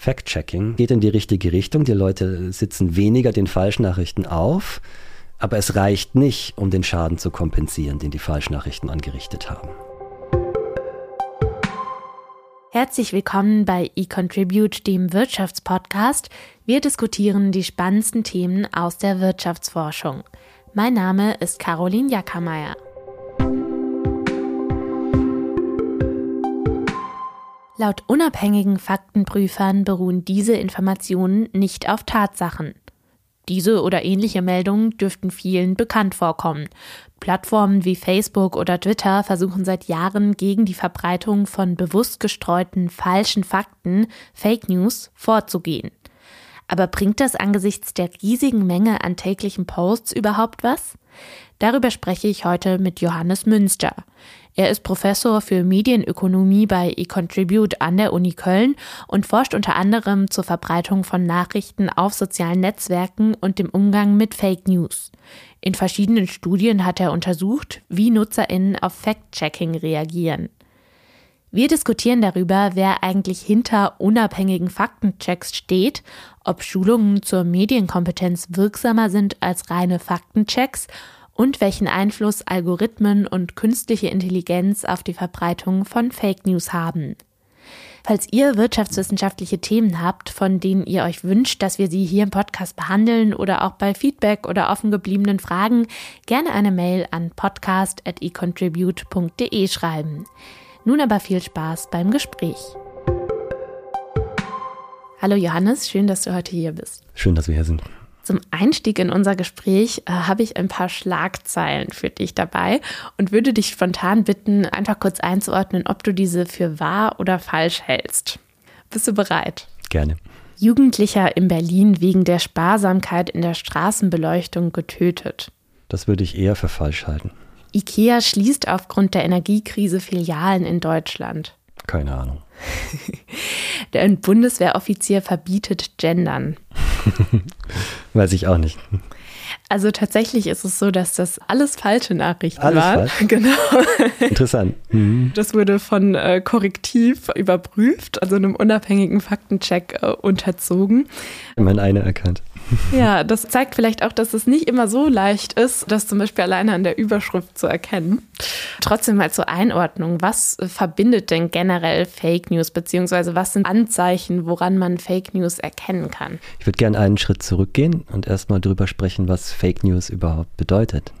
Fact-Checking geht in die richtige Richtung. Die Leute sitzen weniger den Falschnachrichten auf, aber es reicht nicht, um den Schaden zu kompensieren, den die Falschnachrichten angerichtet haben. Herzlich willkommen bei eContribute, dem Wirtschaftspodcast. Wir diskutieren die spannendsten Themen aus der Wirtschaftsforschung. Mein Name ist Caroline Jackermeier. Laut unabhängigen Faktenprüfern beruhen diese Informationen nicht auf Tatsachen. Diese oder ähnliche Meldungen dürften vielen bekannt vorkommen. Plattformen wie Facebook oder Twitter versuchen seit Jahren gegen die Verbreitung von bewusst gestreuten falschen Fakten, Fake News, vorzugehen. Aber bringt das angesichts der riesigen Menge an täglichen Posts überhaupt was? Darüber spreche ich heute mit Johannes Münster. Er ist Professor für Medienökonomie bei eContribute an der Uni Köln und forscht unter anderem zur Verbreitung von Nachrichten auf sozialen Netzwerken und dem Umgang mit Fake News. In verschiedenen Studien hat er untersucht, wie Nutzerinnen auf Fact-Checking reagieren. Wir diskutieren darüber, wer eigentlich hinter unabhängigen Faktenchecks steht, ob Schulungen zur Medienkompetenz wirksamer sind als reine Faktenchecks und welchen Einfluss Algorithmen und künstliche Intelligenz auf die Verbreitung von Fake News haben. Falls ihr wirtschaftswissenschaftliche Themen habt, von denen ihr euch wünscht, dass wir sie hier im Podcast behandeln oder auch bei Feedback oder offen gebliebenen Fragen, gerne eine Mail an podcast.econtribute.de schreiben. Nun aber viel Spaß beim Gespräch. Hallo Johannes, schön, dass du heute hier bist. Schön, dass wir hier sind. Zum Einstieg in unser Gespräch äh, habe ich ein paar Schlagzeilen für dich dabei und würde dich spontan bitten, einfach kurz einzuordnen, ob du diese für wahr oder falsch hältst. Bist du bereit? Gerne. Jugendlicher in Berlin wegen der Sparsamkeit in der Straßenbeleuchtung getötet. Das würde ich eher für falsch halten. IKEA schließt aufgrund der Energiekrise Filialen in Deutschland. Keine Ahnung. Der Bundeswehroffizier verbietet Gendern. Weiß ich auch nicht. Also tatsächlich ist es so, dass das alles falsche Nachrichten alles waren. Falsch? Genau. Interessant. Mhm. Das wurde von äh, Korrektiv überprüft, also einem unabhängigen Faktencheck äh, unterzogen. Immerhin eine erkannt. Ja, das zeigt vielleicht auch, dass es nicht immer so leicht ist, das zum Beispiel alleine an der Überschrift zu erkennen. Trotzdem mal zur Einordnung. Was verbindet denn generell Fake News, beziehungsweise was sind Anzeichen, woran man Fake News erkennen kann? Ich würde gerne einen Schritt zurückgehen und erstmal darüber sprechen, was Fake News überhaupt bedeutet.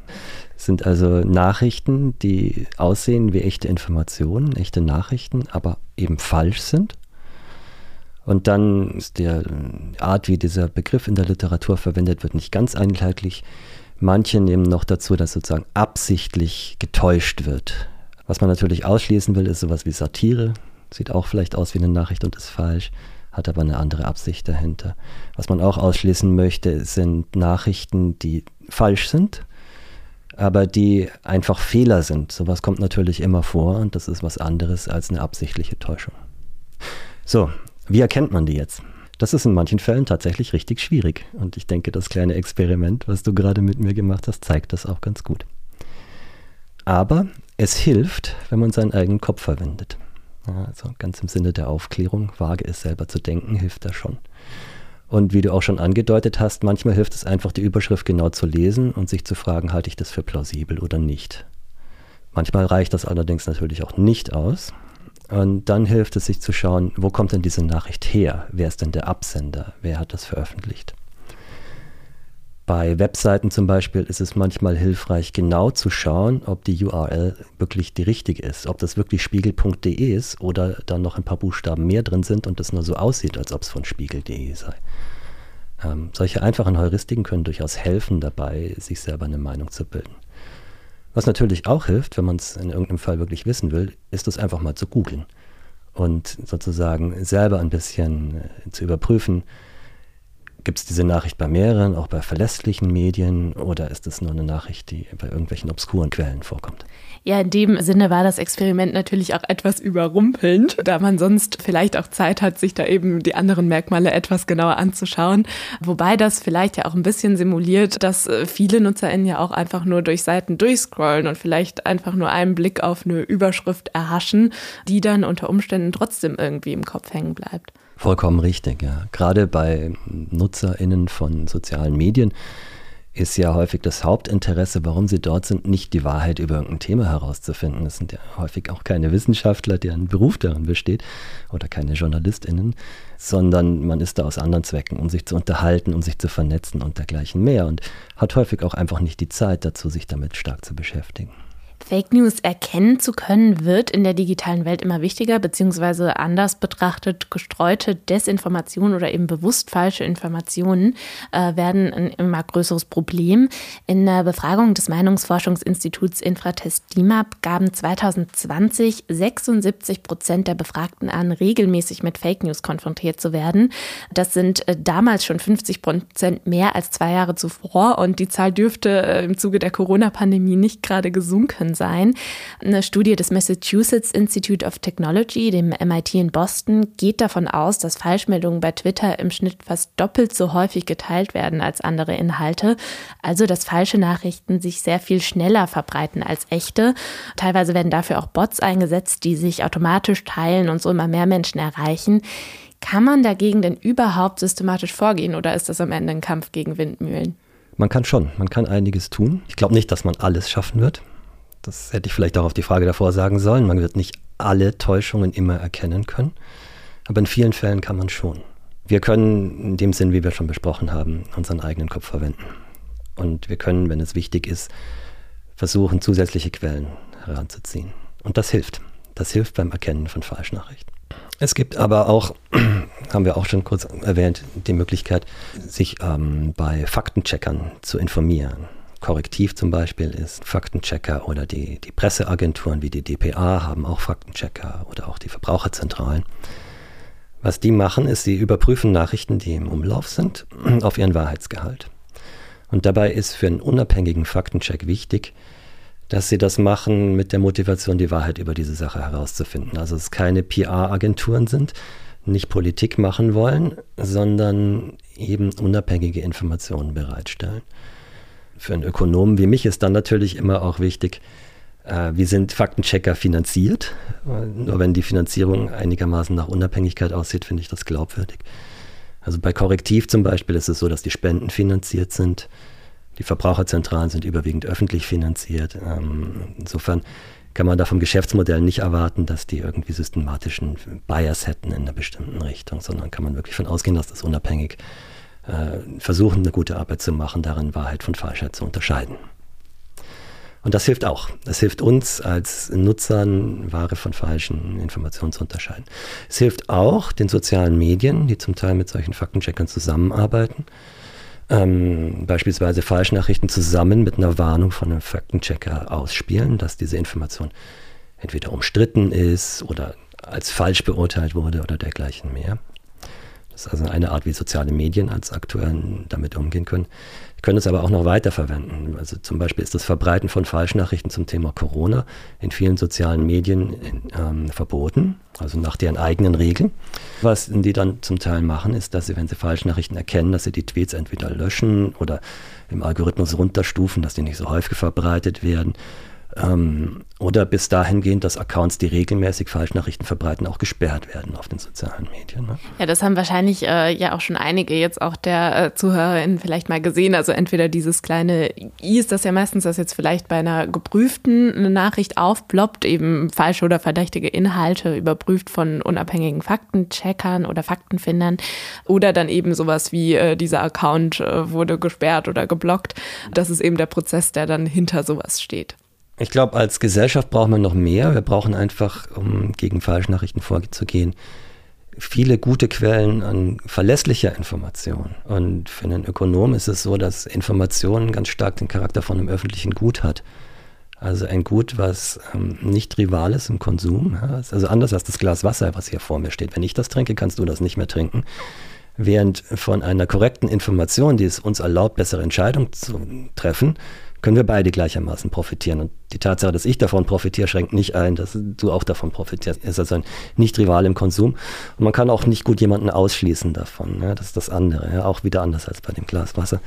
Sind also Nachrichten, die aussehen wie echte Informationen, echte Nachrichten, aber eben falsch sind und dann ist die Art, wie dieser Begriff in der Literatur verwendet wird, nicht ganz einheitlich. Manche nehmen noch dazu, dass sozusagen absichtlich getäuscht wird. Was man natürlich ausschließen will, ist sowas wie Satire. Sieht auch vielleicht aus wie eine Nachricht und ist falsch, hat aber eine andere Absicht dahinter. Was man auch ausschließen möchte, sind Nachrichten, die falsch sind, aber die einfach Fehler sind. Sowas kommt natürlich immer vor und das ist was anderes als eine absichtliche Täuschung. So, wie erkennt man die jetzt? Das ist in manchen Fällen tatsächlich richtig schwierig. Und ich denke, das kleine Experiment, was du gerade mit mir gemacht hast, zeigt das auch ganz gut. Aber es hilft, wenn man seinen eigenen Kopf verwendet. Also ganz im Sinne der Aufklärung, wage es selber zu denken, hilft das schon. Und wie du auch schon angedeutet hast, manchmal hilft es einfach, die Überschrift genau zu lesen und sich zu fragen, halte ich das für plausibel oder nicht. Manchmal reicht das allerdings natürlich auch nicht aus. Und dann hilft es sich zu schauen, wo kommt denn diese Nachricht her? Wer ist denn der Absender? Wer hat das veröffentlicht? Bei Webseiten zum Beispiel ist es manchmal hilfreich, genau zu schauen, ob die URL wirklich die richtige ist, ob das wirklich spiegel.de ist oder da noch ein paar Buchstaben mehr drin sind und es nur so aussieht, als ob es von spiegel.de sei. Ähm, solche einfachen Heuristiken können durchaus helfen dabei, sich selber eine Meinung zu bilden. Was natürlich auch hilft, wenn man es in irgendeinem Fall wirklich wissen will, ist es einfach mal zu googeln und sozusagen selber ein bisschen äh, zu überprüfen, gibt es diese Nachricht bei mehreren, auch bei verlässlichen Medien oder ist es nur eine Nachricht, die bei irgendwelchen obskuren Quellen vorkommt? Ja, in dem Sinne war das Experiment natürlich auch etwas überrumpelnd, da man sonst vielleicht auch Zeit hat, sich da eben die anderen Merkmale etwas genauer anzuschauen. Wobei das vielleicht ja auch ein bisschen simuliert, dass äh, viele NutzerInnen ja auch einfach nur durch Seiten durchscrollen und vielleicht einfach nur einen Blick auf eine Überschrift erhaschen, die dann unter Umständen trotzdem irgendwie im Kopf hängen bleibt. Vollkommen richtig, ja. Gerade bei NutzerInnen von sozialen Medien ist ja häufig das Hauptinteresse, warum sie dort sind, nicht die Wahrheit über irgendein Thema herauszufinden. Das sind ja häufig auch keine Wissenschaftler, deren Beruf darin besteht, oder keine JournalistInnen, sondern man ist da aus anderen Zwecken, um sich zu unterhalten, um sich zu vernetzen und dergleichen mehr und hat häufig auch einfach nicht die Zeit dazu, sich damit stark zu beschäftigen. Fake News erkennen zu können, wird in der digitalen Welt immer wichtiger, beziehungsweise anders betrachtet, gestreute Desinformationen oder eben bewusst falsche Informationen äh, werden ein immer größeres Problem. In der Befragung des Meinungsforschungsinstituts Infratest DIMAP gaben 2020 76 Prozent der Befragten an, regelmäßig mit Fake News konfrontiert zu werden. Das sind äh, damals schon 50 Prozent mehr als zwei Jahre zuvor und die Zahl dürfte äh, im Zuge der Corona-Pandemie nicht gerade gesunken sein. Eine Studie des Massachusetts Institute of Technology, dem MIT in Boston, geht davon aus, dass Falschmeldungen bei Twitter im Schnitt fast doppelt so häufig geteilt werden als andere Inhalte. Also, dass falsche Nachrichten sich sehr viel schneller verbreiten als echte. Teilweise werden dafür auch Bots eingesetzt, die sich automatisch teilen und so immer mehr Menschen erreichen. Kann man dagegen denn überhaupt systematisch vorgehen oder ist das am Ende ein Kampf gegen Windmühlen? Man kann schon, man kann einiges tun. Ich glaube nicht, dass man alles schaffen wird. Das hätte ich vielleicht auch auf die Frage davor sagen sollen. Man wird nicht alle Täuschungen immer erkennen können, aber in vielen Fällen kann man schon. Wir können in dem Sinn, wie wir schon besprochen haben, unseren eigenen Kopf verwenden. Und wir können, wenn es wichtig ist, versuchen, zusätzliche Quellen heranzuziehen. Und das hilft. Das hilft beim Erkennen von Falschnachrichten. Es gibt aber auch, haben wir auch schon kurz erwähnt, die Möglichkeit, sich ähm, bei Faktencheckern zu informieren. Korrektiv zum Beispiel ist Faktenchecker oder die, die Presseagenturen wie die DPA haben auch Faktenchecker oder auch die Verbraucherzentralen. Was die machen, ist, sie überprüfen Nachrichten, die im Umlauf sind, auf ihren Wahrheitsgehalt. Und dabei ist für einen unabhängigen Faktencheck wichtig, dass sie das machen mit der Motivation, die Wahrheit über diese Sache herauszufinden. Also es keine PR-Agenturen sind, nicht Politik machen wollen, sondern eben unabhängige Informationen bereitstellen für einen Ökonomen wie mich ist dann natürlich immer auch wichtig, äh, wie sind Faktenchecker finanziert. Nur wenn die Finanzierung einigermaßen nach Unabhängigkeit aussieht, finde ich das glaubwürdig. Also bei Korrektiv zum Beispiel ist es so, dass die Spenden finanziert sind. Die Verbraucherzentralen sind überwiegend öffentlich finanziert. Ähm, insofern kann man da vom Geschäftsmodell nicht erwarten, dass die irgendwie systematischen Bias hätten in einer bestimmten Richtung, sondern kann man wirklich von ausgehen, dass das unabhängig ist äh, versuchen, eine gute Arbeit zu machen, darin Wahrheit von Falschheit zu unterscheiden. Und das hilft auch. Das hilft uns als Nutzern, wahre von falschen Informationen zu unterscheiden. Es hilft auch den sozialen Medien, die zum Teil mit solchen Faktencheckern zusammenarbeiten. Ähm, beispielsweise Falschnachrichten zusammen mit einer Warnung von einem Faktenchecker ausspielen, dass diese Information entweder umstritten ist oder als falsch beurteilt wurde oder dergleichen mehr. Das ist also eine Art, wie soziale Medien als Akteure damit umgehen können. Wir können es aber auch noch weiter verwenden. Also zum Beispiel ist das Verbreiten von Falschnachrichten zum Thema Corona in vielen sozialen Medien ähm, verboten, also nach deren eigenen Regeln. Was die dann zum Teil machen, ist, dass sie, wenn sie Falschnachrichten erkennen, dass sie die Tweets entweder löschen oder im Algorithmus runterstufen, dass die nicht so häufig verbreitet werden ähm, oder bis dahin gehen, dass Accounts, die regelmäßig Falschnachrichten verbreiten, auch gesperrt werden auf den sozialen Medien. Ne? Ja, das haben wahrscheinlich äh, ja auch schon einige jetzt auch der äh, ZuhörerInnen vielleicht mal gesehen. Also entweder dieses kleine I ist das ja meistens, dass jetzt vielleicht bei einer geprüften Nachricht aufploppt, eben falsche oder verdächtige Inhalte überprüft von unabhängigen Faktencheckern oder Faktenfindern. Oder dann eben sowas wie äh, dieser Account äh, wurde gesperrt oder geblockt. Das ist eben der Prozess, der dann hinter sowas steht. Ich glaube, als Gesellschaft brauchen wir noch mehr. Wir brauchen einfach, um gegen Falschnachrichten vorzugehen, viele gute Quellen an verlässlicher Information. Und für einen Ökonom ist es so, dass Information ganz stark den Charakter von einem öffentlichen Gut hat. Also ein Gut, was ähm, nicht rival ist im Konsum. Ja, also anders als das Glas Wasser, was hier vor mir steht. Wenn ich das trinke, kannst du das nicht mehr trinken. Während von einer korrekten Information, die es uns erlaubt, bessere Entscheidungen zu treffen, können wir beide gleichermaßen profitieren. Und die Tatsache, dass ich davon profitiere, schränkt nicht ein, dass du auch davon profitierst. Es ist also ein Nicht-Rival im Konsum. Und man kann auch nicht gut jemanden ausschließen davon. Ja, das ist das andere. Ja, auch wieder anders als bei dem Glas Wasser.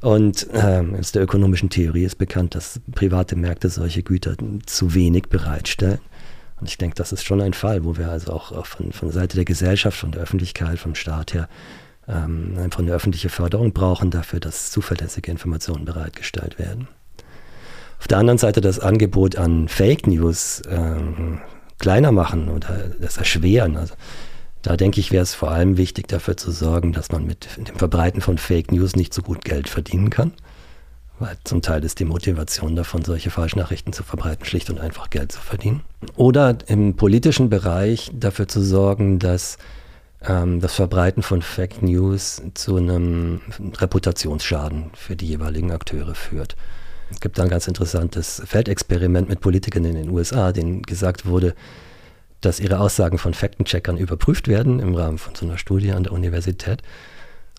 Und ähm, aus der ökonomischen Theorie ist bekannt, dass private Märkte solche Güter zu wenig bereitstellen. Und ich denke, das ist schon ein Fall, wo wir also auch von, von der Seite der Gesellschaft, von der Öffentlichkeit, vom Staat her ähm, einfach eine öffentliche Förderung brauchen dafür, dass zuverlässige Informationen bereitgestellt werden. Auf der anderen Seite das Angebot an Fake News äh, kleiner machen oder das erschweren. Also da denke ich, wäre es vor allem wichtig, dafür zu sorgen, dass man mit dem Verbreiten von Fake News nicht so gut Geld verdienen kann. Weil zum Teil ist die Motivation davon, solche Falschnachrichten zu verbreiten, schlicht und einfach Geld zu verdienen. Oder im politischen Bereich dafür zu sorgen, dass ähm, das Verbreiten von Fake News zu einem Reputationsschaden für die jeweiligen Akteure führt. Es gibt ein ganz interessantes Feldexperiment mit Politikern in den USA, denen gesagt wurde, dass ihre Aussagen von Faktencheckern überprüft werden im Rahmen von so einer Studie an der Universität.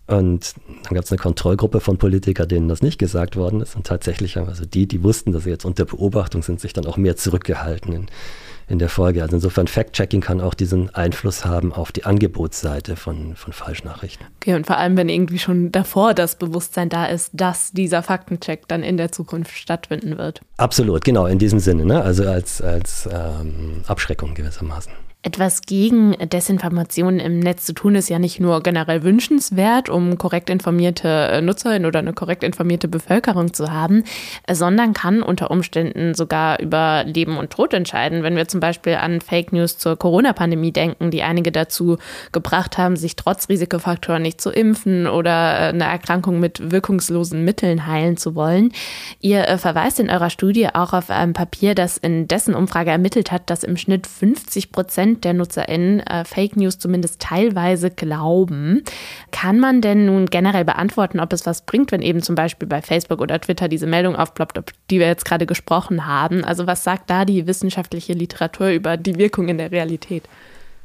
Und dann gab es eine Kontrollgruppe von Politikern, denen das nicht gesagt worden ist. Und tatsächlich haben also die, die wussten, dass sie jetzt unter Beobachtung sind, sich dann auch mehr zurückgehalten in, in der Folge. Also insofern Fact-Checking kann auch diesen Einfluss haben auf die Angebotsseite von, von Falschnachrichten. Okay, und vor allem, wenn irgendwie schon davor das Bewusstsein da ist, dass dieser Faktencheck dann in der Zukunft stattfinden wird. Absolut, genau, in diesem Sinne, ne? also als, als ähm, Abschreckung gewissermaßen. Etwas gegen Desinformation im Netz zu tun, ist ja nicht nur generell wünschenswert, um korrekt informierte äh, Nutzerinnen oder eine korrekt informierte Bevölkerung zu haben, sondern kann unter Umständen sogar über Leben und Tod entscheiden. Wenn wir zum Beispiel an Fake News zur Corona-Pandemie denken, die einige dazu gebracht haben, sich trotz Risikofaktoren nicht zu impfen oder äh, eine Erkrankung mit wirkungslosen Mitteln heilen zu wollen. Ihr äh, verweist in eurer Studie auch auf ein Papier, das in dessen Umfrage ermittelt hat, dass im Schnitt 50 Prozent Prozent der NutzerInnen äh, Fake News zumindest teilweise glauben. Kann man denn nun generell beantworten, ob es was bringt, wenn eben zum Beispiel bei Facebook oder Twitter diese Meldung aufploppt, die wir jetzt gerade gesprochen haben? Also was sagt da die wissenschaftliche Literatur über die Wirkung in der Realität?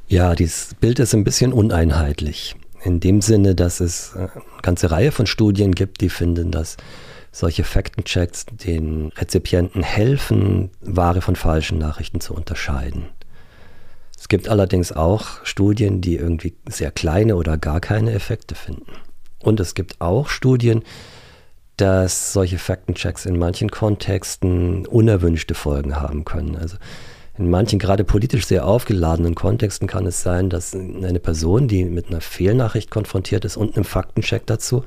Ja, dieses Bild ist ein bisschen uneinheitlich. In dem Sinne, dass es äh, eine ganze Reihe von Studien gibt, die finden, dass solche Faktenchecks den Rezipienten helfen, wahre von falschen Nachrichten zu unterscheiden. Es gibt allerdings auch Studien, die irgendwie sehr kleine oder gar keine Effekte finden. Und es gibt auch Studien, dass solche Faktenchecks in manchen Kontexten unerwünschte Folgen haben können. Also in manchen gerade politisch sehr aufgeladenen Kontexten kann es sein, dass eine Person, die mit einer Fehlnachricht konfrontiert ist und einem Faktencheck dazu,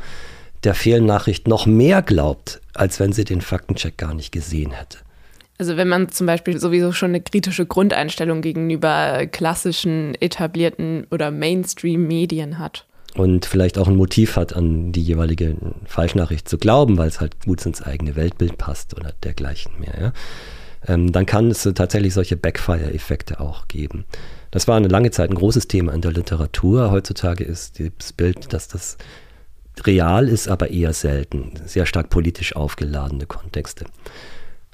der Fehlnachricht noch mehr glaubt, als wenn sie den Faktencheck gar nicht gesehen hätte. Also wenn man zum Beispiel sowieso schon eine kritische Grundeinstellung gegenüber klassischen, etablierten oder Mainstream-Medien hat. Und vielleicht auch ein Motiv hat, an die jeweilige Falschnachricht zu glauben, weil es halt gut ins eigene Weltbild passt oder dergleichen mehr. Ja? Ähm, dann kann es tatsächlich solche Backfire-Effekte auch geben. Das war eine lange Zeit ein großes Thema in der Literatur. Heutzutage ist das Bild, dass das real ist, aber eher selten. Sehr stark politisch aufgeladene Kontexte.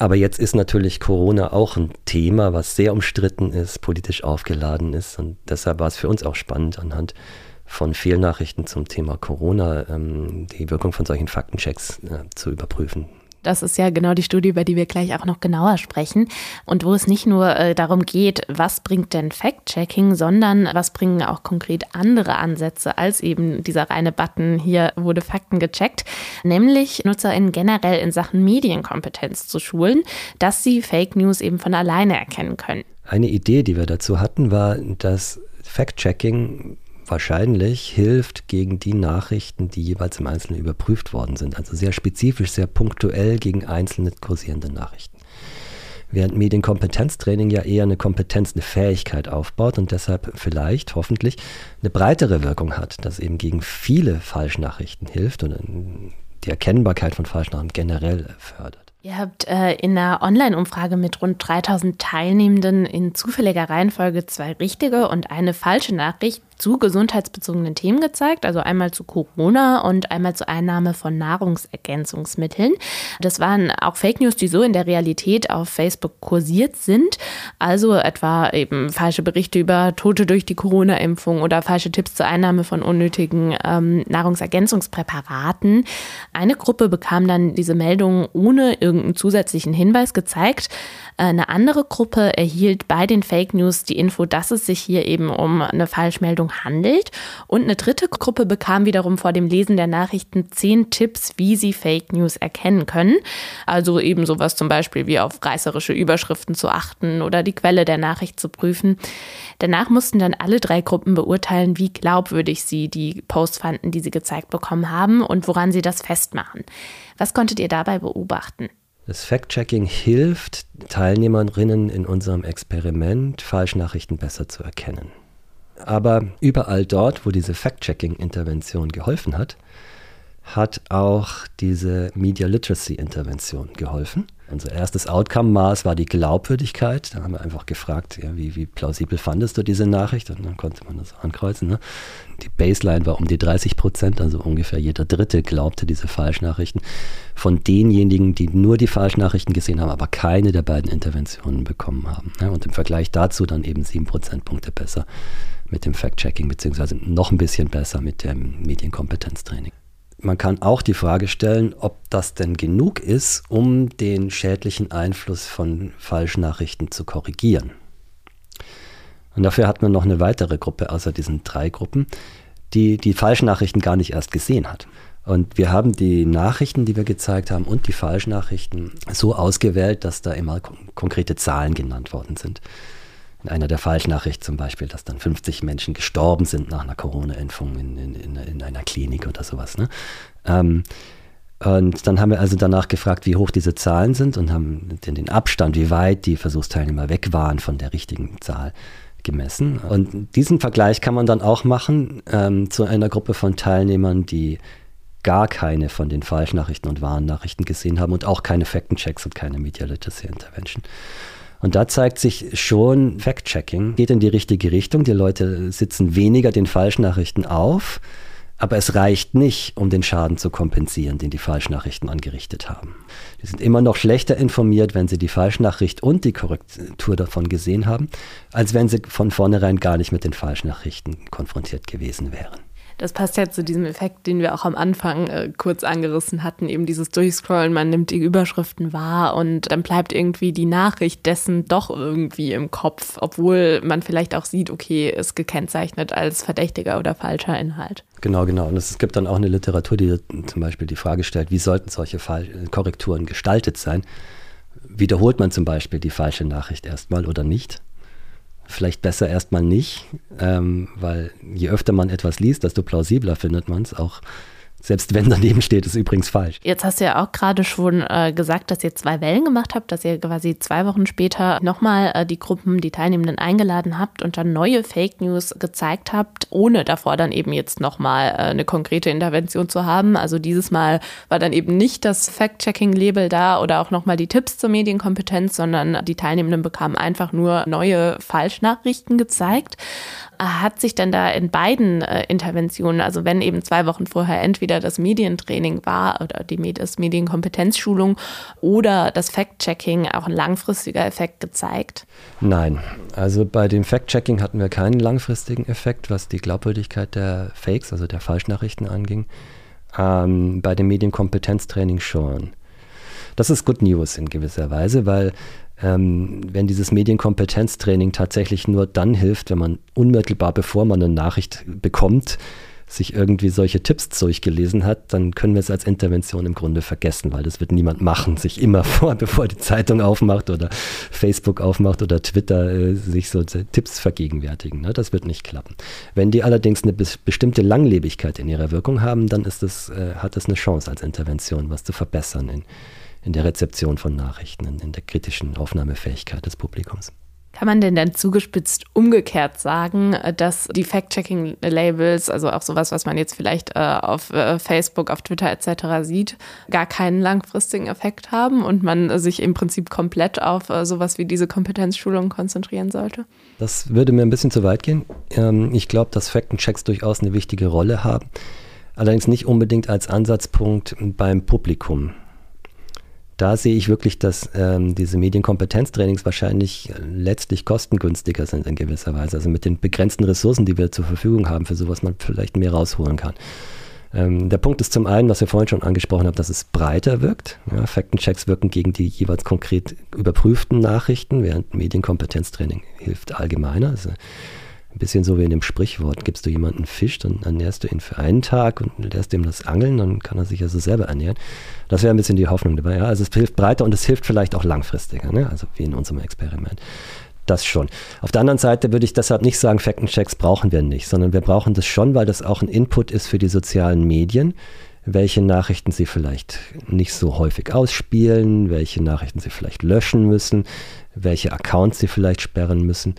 Aber jetzt ist natürlich Corona auch ein Thema, was sehr umstritten ist, politisch aufgeladen ist. Und deshalb war es für uns auch spannend, anhand von Fehlnachrichten zum Thema Corona ähm, die Wirkung von solchen Faktenchecks äh, zu überprüfen. Das ist ja genau die Studie, über die wir gleich auch noch genauer sprechen. Und wo es nicht nur äh, darum geht, was bringt denn Fact-Checking, sondern was bringen auch konkret andere Ansätze als eben dieser reine Button, hier wurde Fakten gecheckt, nämlich NutzerInnen generell in Sachen Medienkompetenz zu schulen, dass sie Fake News eben von alleine erkennen können. Eine Idee, die wir dazu hatten, war, dass Fact-Checking wahrscheinlich hilft gegen die Nachrichten, die jeweils im Einzelnen überprüft worden sind. Also sehr spezifisch, sehr punktuell gegen einzelne kursierende Nachrichten. Während Medienkompetenztraining ja eher eine Kompetenz, eine Fähigkeit aufbaut und deshalb vielleicht, hoffentlich, eine breitere Wirkung hat, dass eben gegen viele Falschnachrichten hilft und die Erkennbarkeit von Falschnachrichten generell fördert. Ihr habt äh, in einer Online-Umfrage mit rund 3000 Teilnehmenden in zufälliger Reihenfolge zwei richtige und eine falsche Nachricht zu gesundheitsbezogenen Themen gezeigt, also einmal zu Corona und einmal zur Einnahme von Nahrungsergänzungsmitteln. Das waren auch Fake News, die so in der Realität auf Facebook kursiert sind, also etwa eben falsche Berichte über Tote durch die Corona-Impfung oder falsche Tipps zur Einnahme von unnötigen ähm, Nahrungsergänzungspräparaten. Eine Gruppe bekam dann diese Meldung ohne irgendeinen zusätzlichen Hinweis gezeigt. Eine andere Gruppe erhielt bei den Fake News die Info, dass es sich hier eben um eine Falschmeldung handelt. Und eine dritte Gruppe bekam wiederum vor dem Lesen der Nachrichten zehn Tipps, wie sie Fake News erkennen können. Also eben sowas zum Beispiel wie auf reißerische Überschriften zu achten oder die Quelle der Nachricht zu prüfen. Danach mussten dann alle drei Gruppen beurteilen, wie glaubwürdig sie die Posts fanden, die sie gezeigt bekommen haben und woran sie das festmachen. Was konntet ihr dabei beobachten? Das Fact-Checking hilft Teilnehmerinnen in unserem Experiment, Falschnachrichten besser zu erkennen. Aber überall dort, wo diese Fact-Checking-Intervention geholfen hat, hat auch diese Media Literacy-Intervention geholfen. Unser erstes Outcome-Maß war die Glaubwürdigkeit. Da haben wir einfach gefragt, ja, wie, wie, plausibel fandest du diese Nachricht? Und dann konnte man das ankreuzen. Ne? Die Baseline war um die 30 Prozent, also ungefähr jeder Dritte glaubte diese Falschnachrichten. Von denjenigen, die nur die Falschnachrichten gesehen haben, aber keine der beiden Interventionen bekommen haben. Ja? Und im Vergleich dazu dann eben sieben Prozentpunkte besser mit dem Fact-Checking, beziehungsweise noch ein bisschen besser mit dem Medienkompetenztraining. Man kann auch die Frage stellen, ob das denn genug ist, um den schädlichen Einfluss von Falschnachrichten zu korrigieren. Und dafür hat man noch eine weitere Gruppe außer diesen drei Gruppen, die die Falschnachrichten gar nicht erst gesehen hat. Und wir haben die Nachrichten, die wir gezeigt haben, und die Falschnachrichten so ausgewählt, dass da immer konkrete Zahlen genannt worden sind in einer der Falschnachrichten zum Beispiel, dass dann 50 Menschen gestorben sind nach einer Corona-Impfung in, in, in, in, einer Klinik oder sowas. Ne? Ähm, und dann haben wir also danach gefragt, wie hoch diese Zahlen sind und haben den, den Abstand, wie weit die Versuchsteilnehmer weg waren von der richtigen Zahl gemessen. Und diesen Vergleich kann man dann auch machen ähm, zu einer Gruppe von Teilnehmern, die gar keine von den Falschnachrichten und Warnnachrichten gesehen haben und auch keine Faktenchecks und keine Media Literacy Intervention. Und da zeigt sich schon, Fact-Checking geht in die richtige Richtung. Die Leute sitzen weniger den Falschnachrichten auf, aber es reicht nicht, um den Schaden zu kompensieren, den die Falschnachrichten angerichtet haben. Die sind immer noch schlechter informiert, wenn sie die Falschnachricht und die Korrektur davon gesehen haben, als wenn sie von vornherein gar nicht mit den Falschnachrichten konfrontiert gewesen wären. Das passt ja zu diesem Effekt, den wir auch am Anfang äh, kurz angerissen hatten, eben dieses Durchscrollen, man nimmt die Überschriften wahr und dann bleibt irgendwie die Nachricht dessen doch irgendwie im Kopf, obwohl man vielleicht auch sieht, okay, ist gekennzeichnet als verdächtiger oder falscher Inhalt. Genau, genau. Und es gibt dann auch eine Literatur, die zum Beispiel die Frage stellt, wie sollten solche Fall Korrekturen gestaltet sein? Wiederholt man zum Beispiel die falsche Nachricht erstmal oder nicht? Vielleicht besser erstmal nicht, ähm, weil je öfter man etwas liest, desto plausibler findet man es auch selbst wenn daneben steht, ist übrigens falsch. Jetzt hast du ja auch gerade schon äh, gesagt, dass ihr zwei Wellen gemacht habt, dass ihr quasi zwei Wochen später nochmal äh, die Gruppen, die Teilnehmenden eingeladen habt und dann neue Fake News gezeigt habt, ohne davor dann eben jetzt nochmal äh, eine konkrete Intervention zu haben. Also dieses Mal war dann eben nicht das Fact-Checking-Label da oder auch nochmal die Tipps zur Medienkompetenz, sondern die Teilnehmenden bekamen einfach nur neue Falschnachrichten gezeigt. Hat sich denn da in beiden äh, Interventionen, also wenn eben zwei Wochen vorher entweder das Medientraining war oder die das Medienkompetenzschulung oder das Fact-Checking auch ein langfristiger Effekt gezeigt? Nein, also bei dem Fact-Checking hatten wir keinen langfristigen Effekt, was die Glaubwürdigkeit der Fakes, also der Falschnachrichten anging. Ähm, bei dem Medienkompetenztraining schon. Das ist Good News in gewisser Weise, weil ähm, wenn dieses Medienkompetenztraining tatsächlich nur dann hilft, wenn man unmittelbar bevor man eine Nachricht bekommt, sich irgendwie solche Tipps durchgelesen hat, dann können wir es als Intervention im Grunde vergessen, weil das wird niemand machen, sich immer vor, bevor die Zeitung aufmacht oder Facebook aufmacht oder Twitter, äh, sich so Tipps vergegenwärtigen. Ne? Das wird nicht klappen. Wenn die allerdings eine bestimmte Langlebigkeit in ihrer Wirkung haben, dann ist das, äh, hat das eine Chance als Intervention, was zu verbessern in, in der Rezeption von Nachrichten, in, in der kritischen Aufnahmefähigkeit des Publikums. Kann man denn dann zugespitzt umgekehrt sagen, dass die Fact-Checking-Labels, also auch sowas, was man jetzt vielleicht äh, auf äh, Facebook, auf Twitter etc. sieht, gar keinen langfristigen Effekt haben und man sich im Prinzip komplett auf äh, sowas wie diese Kompetenzschulung konzentrieren sollte? Das würde mir ein bisschen zu weit gehen. Ähm, ich glaube, dass Faktenchecks durchaus eine wichtige Rolle haben, allerdings nicht unbedingt als Ansatzpunkt beim Publikum da sehe ich wirklich, dass ähm, diese Medienkompetenztrainings wahrscheinlich letztlich kostengünstiger sind in gewisser Weise. Also mit den begrenzten Ressourcen, die wir zur Verfügung haben, für sowas man vielleicht mehr rausholen kann. Ähm, der Punkt ist zum einen, was wir vorhin schon angesprochen haben, dass es breiter wirkt. Ja, Faktenchecks wirken gegen die jeweils konkret überprüften Nachrichten, während Medienkompetenztraining hilft allgemeiner. Also Ein bisschen so wie in dem Sprichwort, gibst du jemanden Fisch, dann ernährst du ihn für einen Tag und lässt ihm das Angeln, dann kann er sich also selber ernähren. Das wäre ein bisschen die Hoffnung dabei. Ja? Also es hilft breiter und es hilft vielleicht auch langfristiger, ne? also wie in unserem Experiment. Das schon. Auf der anderen Seite würde ich deshalb nicht sagen, Faktenchecks brauchen wir nicht, sondern wir brauchen das schon, weil das auch ein Input ist für die sozialen Medien, welche Nachrichten sie vielleicht nicht so häufig ausspielen, welche Nachrichten sie vielleicht löschen müssen, welche Accounts sie vielleicht sperren müssen.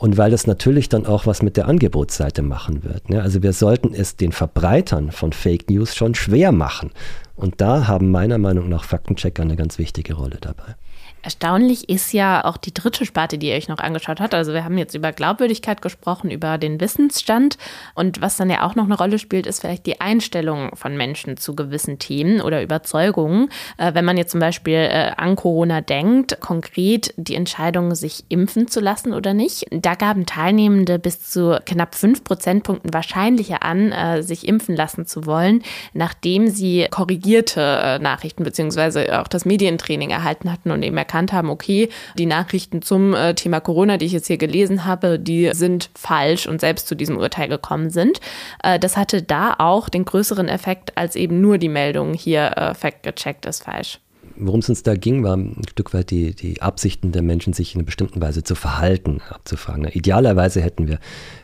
Und weil das natürlich dann auch was mit der Angebotsseite machen wird. Ne? Also wir sollten es den Verbreitern von Fake News schon schwer machen. Und da haben meiner Meinung nach Faktenchecker eine ganz wichtige Rolle dabei. Erstaunlich ist ja auch die dritte Sparte, die ihr euch noch angeschaut habt. Also wir haben jetzt über Glaubwürdigkeit gesprochen, über den Wissensstand. Und was dann ja auch noch eine Rolle spielt, ist vielleicht die Einstellung von Menschen zu gewissen Themen oder Überzeugungen. Äh, wenn man jetzt zum Beispiel äh, an Corona denkt, konkret die Entscheidung, sich impfen zu lassen oder nicht, da gaben Teilnehmende bis zu knapp fünf Prozentpunkten wahrscheinlicher an, äh, sich impfen lassen zu wollen, nachdem sie korrigierte äh, Nachrichten beziehungsweise auch das Medientraining erhalten hatten und eben erkannt haben, okay, die Nachrichten zum äh, Thema Corona, die ich jetzt hier gelesen habe, die sind falsch und selbst zu diesem Urteil gekommen sind. Äh, das hatte da auch den größeren Effekt als eben nur die Meldung hier, äh, fact gecheckt ist falsch. Worum es uns da ging, war ein Stück weit die, die Absichten der Menschen, sich in einer bestimmten Weise zu verhalten, abzufragen. Idealerweise hätten wir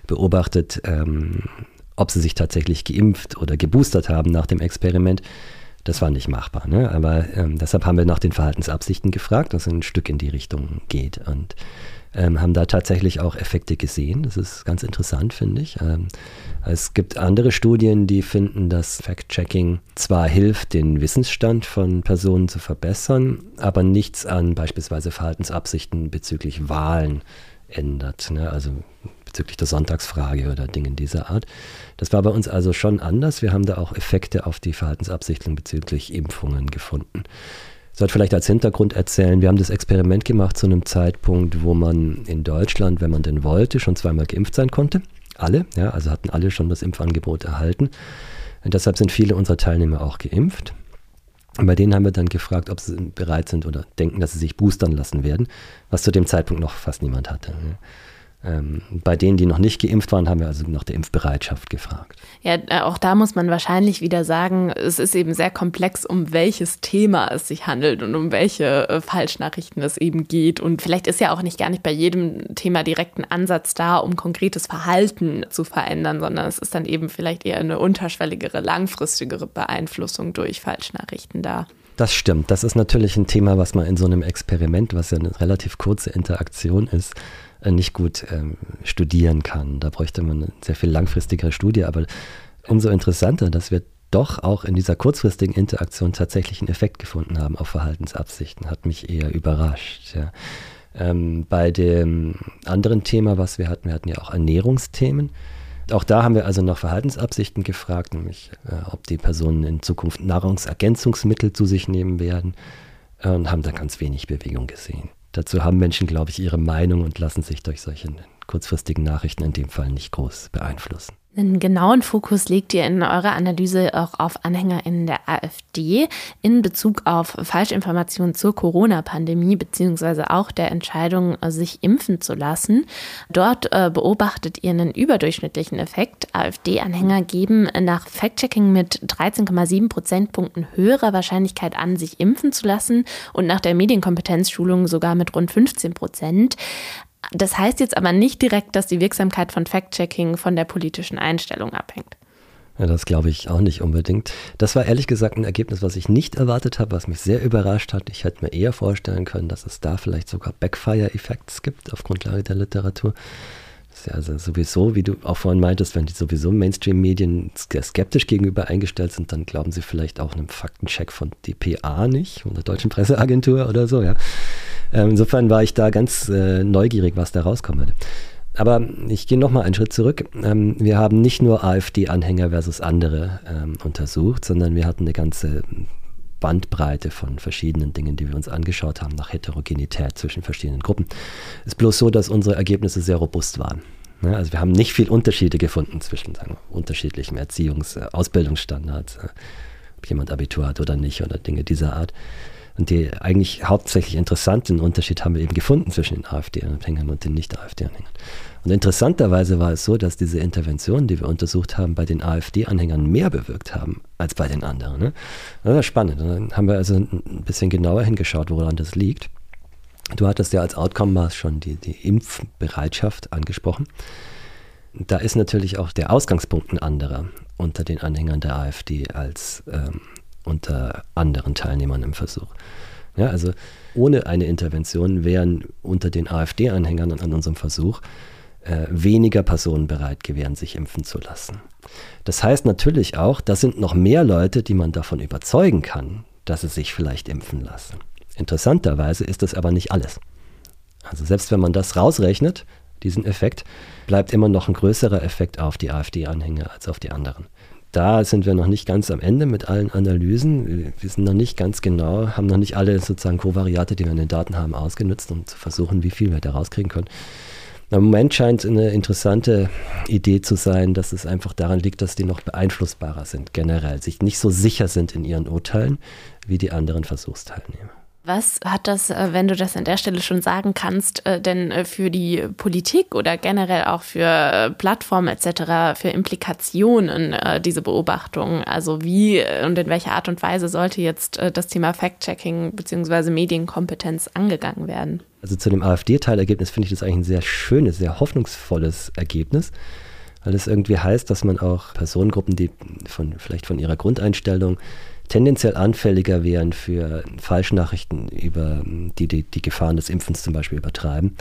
beobachtet, ähm, ob sie sich tatsächlich geimpft oder geboostert haben nach dem Experiment. Das war nicht machbar. Ne? Aber ähm, deshalb haben wir nach den Verhaltensabsichten gefragt, was ein Stück in die Richtung geht. Und ähm, haben da tatsächlich auch Effekte gesehen. Das ist ganz interessant, finde ich. Ähm, es gibt andere Studien, die finden, dass Fact-Checking zwar hilft, den Wissensstand von Personen zu verbessern, aber nichts an beispielsweise Verhaltensabsichten bezüglich Wahlen ändert. Ne? Also bezüglich der Sonntagsfrage oder Dingen dieser Art. Das war bei uns also schon anders. Wir haben da auch Effekte auf die Verhaltensabsichtung bezüglich Impfungen gefunden. Ich sollte vielleicht als Hintergrund erzählen, wir haben das Experiment gemacht zu einem Zeitpunkt, wo man in Deutschland, wenn man denn wollte, schon zweimal geimpft sein konnte. Alle, ja, also hatten alle schon das Impfangebot erhalten. Und deshalb sind viele unserer Teilnehmer auch geimpft. Und bei denen haben wir dann gefragt, ob sie bereit sind oder denken, dass sie sich boostern lassen werden, was zu dem Zeitpunkt noch fast niemand hatte. Ähm, bei denen, die noch nicht geimpft waren, haben wir also nach der Impfbereitschaft gefragt. Ja, äh, auch da muss man wahrscheinlich wieder sagen, es ist eben sehr komplex, um welches Thema es sich handelt und um welche äh, Falschnachrichten es eben geht. Und vielleicht ist ja auch nicht gar nicht bei jedem Thema direkt ein Ansatz da, um konkretes Verhalten zu verändern, sondern es ist dann eben vielleicht eher eine unterschwelligere, langfristigere Beeinflussung durch Falschnachrichten da. Das stimmt. Das ist natürlich ein Thema, was man in so einem Experiment, was ja eine relativ kurze Interaktion ist, nicht gut ähm, studieren kann. Da bräuchte man eine sehr viel langfristigere Studie, aber umso interessanter, dass wir doch auch in dieser kurzfristigen Interaktion tatsächlich einen Effekt gefunden haben auf Verhaltensabsichten, hat mich eher überrascht. Ja. Ähm, bei dem anderen Thema, was wir hatten, wir hatten ja auch Ernährungsthemen. Auch da haben wir also nach Verhaltensabsichten gefragt, nämlich äh, ob die Personen in Zukunft Nahrungsergänzungsmittel zu sich nehmen werden äh, und haben da ganz wenig Bewegung gesehen. Dazu haben Menschen, glaube ich, ihre Meinung und lassen sich durch solche kurzfristigen Nachrichten in dem Fall nicht groß beeinflussen. Einen genauen Fokus legt ihr in eurer Analyse auch auf Anhänger in der AfD in Bezug auf Falschinformationen zur Corona-Pandemie beziehungsweise auch der Entscheidung, sich impfen zu lassen. Dort äh, beobachtet ihr einen überdurchschnittlichen Effekt. AfD-Anhänger geben nach Fact-Checking mit 13,7 Prozentpunkten höherer Wahrscheinlichkeit an, sich impfen zu lassen und nach der Medienkompetenzschulung sogar mit rund 15 Prozent. Das heißt jetzt aber nicht direkt, dass die Wirksamkeit von Fact-Checking von der politischen Einstellung abhängt. Ja, das glaube ich auch nicht unbedingt. Das war ehrlich gesagt ein Ergebnis, was ich nicht erwartet habe, was mich sehr überrascht hat. Ich hätte mir eher vorstellen können, dass es da vielleicht sogar Backfire-Effekte gibt auf Grundlage der Literatur. Ja also sowieso, wie du auch vorhin meintest, wenn die sowieso Mainstream-Medien skeptisch gegenüber eingestellt sind, dann glauben sie vielleicht auch einem Faktencheck von DPA nicht, von der Deutschen Presseagentur oder so, ja. Ähm, insofern war ich da ganz äh, neugierig, was da rauskommen würde. Aber ich gehe nochmal einen Schritt zurück. Ähm, wir haben nicht nur AfD-Anhänger versus andere ähm, untersucht, sondern wir hatten eine ganze Bandbreite von verschiedenen Dingen, die wir uns angeschaut haben, nach Heterogenität zwischen verschiedenen Gruppen. Es ist bloß so, dass unsere Ergebnisse sehr robust waren. Ne, also wir haben nicht viel Unterschiede gefunden zwischen sagen unterschiedlichen Erziehungs-, äh, Ausbildungsstandards, äh, ob jemand Abitur hat oder nicht oder Dinge dieser Art. Und die eigentlich hauptsächlich interessanten Unterschied haben wir eben gefunden zwischen den AfD-Anhängern und den Nicht-AfD-Anhängern. Und interessanterweise war es so, dass diese Interventionen, die wir untersucht haben, bei den AfD-Anhängern mehr bewirkt haben als bei den anderen. Ne? Das war spannend. Dann haben wir also ein bisschen genauer hingeschaut, woran das liegt. Du hattest ja als Outcome-Maß schon die, die Impfbereitschaft angesprochen. Da ist natürlich auch der Ausgangspunkt ein anderer unter den Anhängern der AfD als ähm, unter anderen Teilnehmern im Versuch. Ja, also ohne eine Intervention wären unter den AfD-Anhängern an unserem Versuch äh, weniger Personen bereit gewesen, sich impfen zu lassen. Das heißt natürlich auch, da sind noch mehr Leute, die man davon überzeugen kann, dass sie sich vielleicht impfen lassen. Interessanterweise ist das aber nicht alles. Also selbst wenn man das rausrechnet, diesen Effekt, bleibt immer noch ein größerer Effekt auf die AfD-Anhänger als auf die anderen. Da sind wir noch nicht ganz am Ende mit allen Analysen. Wir sind noch nicht ganz genau, haben noch nicht alle sozusagen Kovariate, die wir in den Daten haben, ausgenutzt, um zu versuchen, wie viel wir da rauskriegen können. Im Moment scheint eine interessante Idee zu sein, dass es einfach daran liegt, dass die noch beeinflussbarer sind, generell, sich nicht so sicher sind in ihren Urteilen wie die anderen Versuchsteilnehmer. Was hat das, äh, wenn du das an der Stelle schon sagen kannst, äh, denn äh, für die Politik oder generell auch für Plattformen etc. für Implikationen diese Beobachtung? Also wie und in welcher Art und Weise sollte jetzt das Thema Fact-Checking bzw. Medienkompetenz angegangen werden? Also zu dem AfD-Teilergebnis finde ich das eigentlich ein sehr schönes, sehr hoffnungsvolles Ergebnis weil es irgendwie heißt, dass man auch Personengruppen, die von, vielleicht von ihrer Grundeinstellung tendenziell anfälliger wären für Falschnachrichten über die, die die Gefahren des Impfens zum Beispiel übertreiben,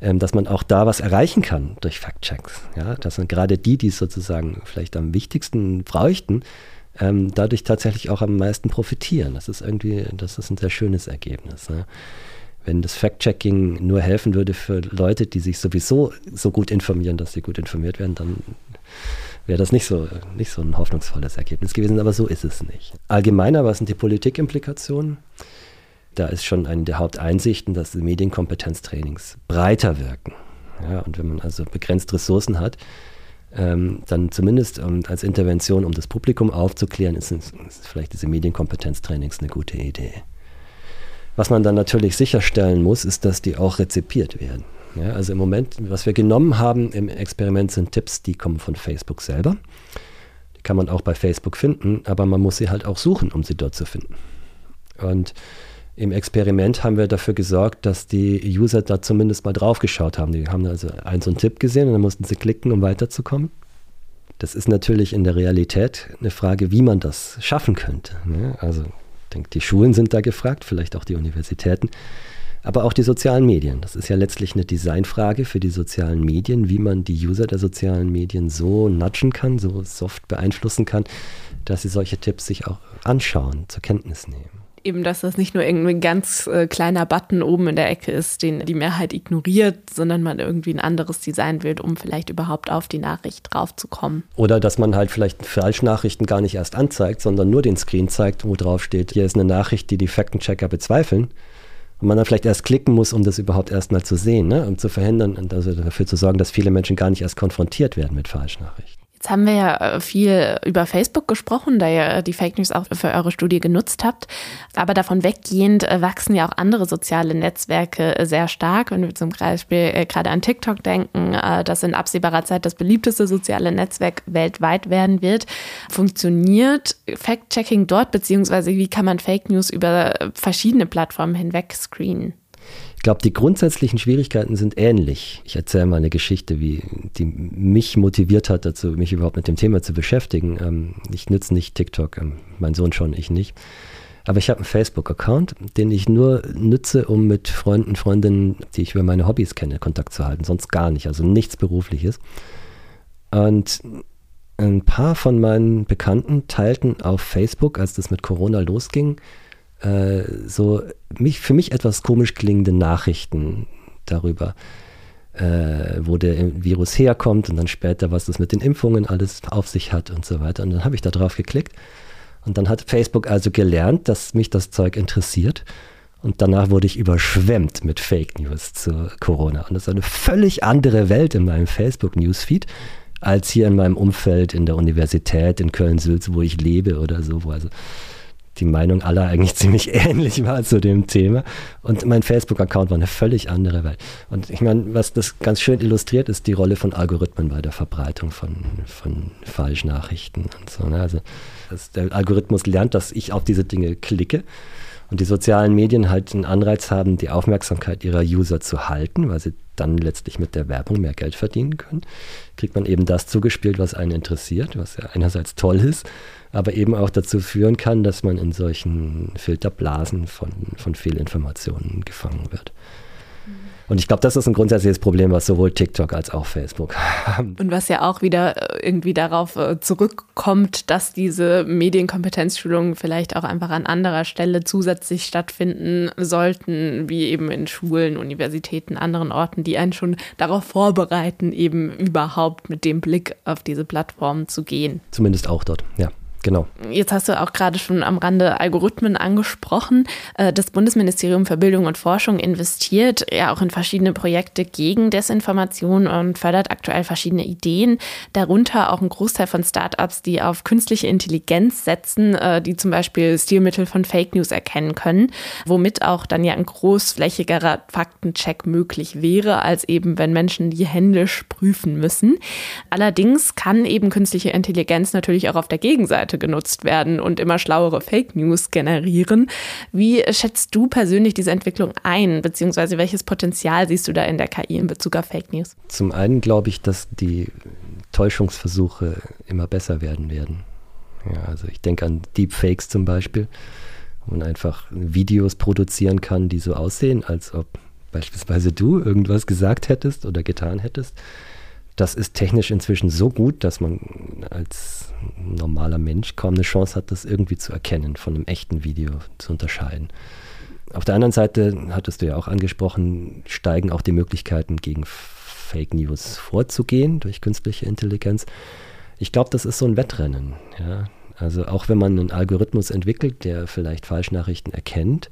ähm, dass man auch da was erreichen kann durch Fact-Checks. Ja? Dass man gerade die, die es sozusagen vielleicht am wichtigsten bräuchten, ähm, dadurch tatsächlich auch am meisten profitieren. Das ist irgendwie, das ist ein sehr schönes Ergebnis. Ne? Wenn das Fact-Checking nur helfen würde für Leute, die sich sowieso so gut informieren, dass sie gut informiert werden, dann wäre das nicht so, nicht so ein hoffnungsvolles Ergebnis gewesen, aber so ist es nicht. Allgemeiner, was sind die Politikimplikationen? Da ist schon eine der Haupteinsichten, dass die Medienkompetenztrainings breiter wirken. Ja, und wenn man also begrenzt Ressourcen hat, ähm, dann zumindest ähm, als Intervention, um das Publikum aufzuklären, ist, ist vielleicht diese Medienkompetenztrainings eine gute Idee. Was man dann natürlich sicherstellen muss, ist, dass die auch rezipiert werden. Ja, also im Moment, was wir genommen haben im Experiment sind Tipps, die kommen von Facebook selber. Die kann man auch bei Facebook finden, aber man muss sie halt auch suchen, um sie dort zu finden. Und im Experiment haben wir dafür gesorgt, dass die User da zumindest mal drauf geschaut haben. Die haben also einen so einen Tipp gesehen und dann mussten sie klicken, um weiterzukommen. Das ist natürlich in der Realität eine Frage, wie man das schaffen könnte. Ne? Also ich denke, die Schulen sind da gefragt, vielleicht auch die Universitäten. Aber auch die sozialen Medien. Das ist ja letztlich eine Designfrage für die sozialen Medien, wie man die User der sozialen Medien so nudgen kann, so soft beeinflussen kann, dass sie solche Tipps sich auch anschauen, zur Kenntnis nehmen. Eben, dass das nicht nur irgendwie ganz äh, kleiner Button oben in der Ecke ist, den die Mehrheit ignoriert, sondern man irgendwie ein anderes Design will, um vielleicht überhaupt auf die Nachricht draufzukommen. Oder dass man halt vielleicht Falschnachrichten gar nicht erst anzeigt, sondern nur den Screen zeigt, wo drauf steht, hier ist eine Nachricht, die die Faktenchecker bezweifeln und man dann vielleicht erst klicken muss, um das überhaupt erstmal zu sehen, ne? um zu verhindern und also dafür zu sorgen, dass viele Menschen gar nicht erst konfrontiert werden mit Falschnachrichten. Jetzt haben wir ja äh, viel über Facebook gesprochen, da ihr äh, die Fake News auch für eure Studie genutzt habt. Aber davon weggehend äh, wachsen ja auch andere soziale Netzwerke sehr stark. Wenn wir zum Beispiel gerade an TikTok denken, das in absehbarer Zeit das beliebteste soziale Netzwerk weltweit werden wird. Funktioniert Fact-Checking dort, beziehungsweise wie kann man Fake News über verschiedene Plattformen hinweg screenen? Ich glaube, die grundsätzlichen Schwierigkeiten sind ähnlich. Ich erzähle mal eine Geschichte, wie die mich motiviert hat, dazu, mich überhaupt mit dem Thema zu beschäftigen. Ähm, ich nütze nicht TikTok, ähm, mein Sohn schon, ich nicht. Aber ich habe einen Facebook-Account, den ich nur nütze, um mit Freunden, Freundinnen, die ich über meine Hobbys kenne, Kontakt zu halten. Sonst gar nicht, also nichts Berufliches. Und ein paar von meinen Bekannten teilten auf Facebook, als das mit Corona losging, äh, so mich, für mich etwas komisch klingende Nachrichten darüber, äh, wo der Virus herkommt und dann später, was das mit den Impfungen alles auf sich hat und so weiter. Und dann habe ich da drauf geklickt. Und dann hat Facebook also gelernt, dass mich das Zeug interessiert. Und danach wurde ich überschwemmt mit Fake News zu Corona. Und das ist eine völlig andere Welt in meinem Facebook-Newsfeed als hier in meinem Umfeld in der Universität in Köln-Sülz, wo ich lebe oder so, wo also die Meinung aller eigentlich ziemlich ähnlich war zu dem Thema. Und mein Facebook-Account war eine völlig andere Welt. Und ich meine, was das ganz schön illustriert, ist die Rolle von Algorithmen bei der Verbreitung von, von Falschnachrichten und so. Ne? Also der Algorithmus lernt, dass ich auf diese Dinge klicke und die sozialen Medien halt einen Anreiz haben, die Aufmerksamkeit ihrer User zu halten, weil sie dann letztlich mit der Werbung mehr Geld verdienen können, kriegt man eben das zugespielt, was einen interessiert, was ja einerseits toll ist, aber eben auch dazu führen kann, dass man in solchen Filterblasen von, von Fehlinformationen gefangen wird. Und ich glaube, das ist ein grundsätzliches Problem, was sowohl TikTok als auch Facebook haben. Und was ja auch wieder äh, irgendwie darauf äh, zurückkommt, dass diese Medienkompetenzschulungen vielleicht auch einfach an anderer Stelle zusätzlich stattfinden sollten, wie eben in Schulen, Universitäten, anderen Orten, die einen schon darauf vorbereiten, eben überhaupt mit dem Blick auf diese Plattformen zu gehen. Zumindest auch dort, ja. Genau. Jetzt hast du auch gerade schon am Rande Algorithmen angesprochen. Äh, das Bundesministerium für Bildung und Forschung investiert ja auch in verschiedene Projekte gegen Desinformation und fördert aktuell verschiedene Ideen, darunter auch ein Großteil von Startups, die auf künstliche Intelligenz setzen, äh, die zum Beispiel Stilmittel von Fake News erkennen können, womit auch dann ja ein großflächigerer Faktencheck möglich wäre, als eben wenn Menschen die händisch prüfen müssen. Allerdings kann eben künstliche Intelligenz natürlich auch auf der Gegenseite Seite genutzt werden und immer schlauere Fake News generieren. Wie schätzt du persönlich diese Entwicklung ein, beziehungsweise welches Potenzial siehst du da in der KI in Bezug auf Fake News? Zum einen glaube ich, dass die Täuschungsversuche immer besser werden werden. Ja, also ich denke an Deepfakes zum Beispiel, wo man einfach Videos produzieren kann, die so aussehen, als ob beispielsweise du irgendwas gesagt hättest oder getan hättest das ist technisch inzwischen so gut, dass man als normaler Mensch kaum eine Chance hat, das irgendwie zu erkennen, von einem echten Video zu unterscheiden. Auf der anderen Seite, hattest du ja auch angesprochen, steigen auch die Möglichkeiten, gegen Fake News vorzugehen durch künstliche Intelligenz. Ich glaube, das ist so ein Wettrennen. Ja? Also auch wenn man einen Algorithmus entwickelt, der vielleicht Falschnachrichten erkennt,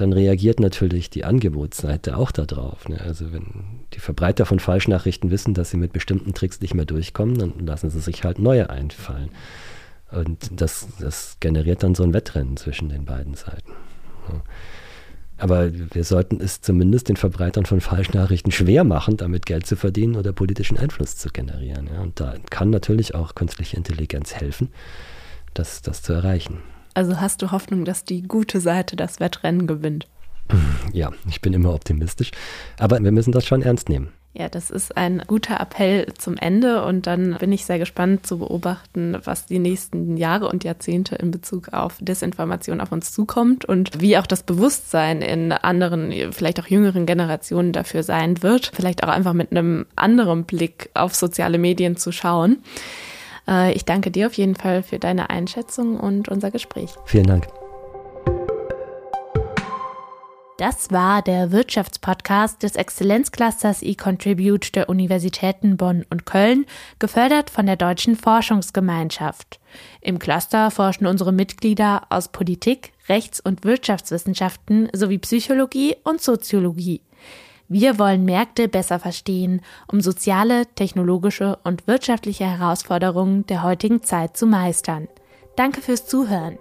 dann reagiert natürlich die Angebotsseite auch darauf. Ne? Also wenn die Verbreiter von Falschnachrichten wissen, dass sie mit bestimmten Tricks nicht mehr durchkommen, dann lassen sie sich halt neue einfallen. Und das, das generiert dann so ein Wettrennen zwischen den beiden Seiten. Ja. Aber wir sollten es zumindest den Verbreitern von Falschnachrichten schwer machen, damit Geld zu verdienen oder politischen Einfluss zu generieren. Ja? Und da kann natürlich auch künstliche Intelligenz helfen, das, das zu erreichen. Also hast du Hoffnung, dass die gute Seite das Wettrennen gewinnt? Ja, ich bin immer optimistisch. Aber wir müssen das schon ernst nehmen. Ja, das ist ein guter Appell zum Ende und dann bin ich sehr gespannt zu beobachten, was die nächsten Jahre und Jahrzehnte in Bezug auf Desinformation auf uns zukommt und wie auch das Bewusstsein in anderen, vielleicht auch jüngeren Generationen dafür sein wird, vielleicht auch einfach mit einem anderen Blick auf soziale Medien zu schauen. Äh, ich danke dir auf jeden Fall für deine Einschätzung und unser Gespräch. Vielen Dank. Das war der Wirtschaftspodcast des Exzellenzclusters eContribute der Universitäten Bonn und Köln, gefördert von der Deutschen Forschungsgemeinschaft. Im Cluster forschen unsere Mitglieder aus Politik, Rechts- und Wirtschaftswissenschaften sowie Psychologie und Soziologie. Wir wollen Märkte besser verstehen, um soziale, technologische und wirtschaftliche Herausforderungen der heutigen Zeit zu meistern. Danke fürs Zuhören.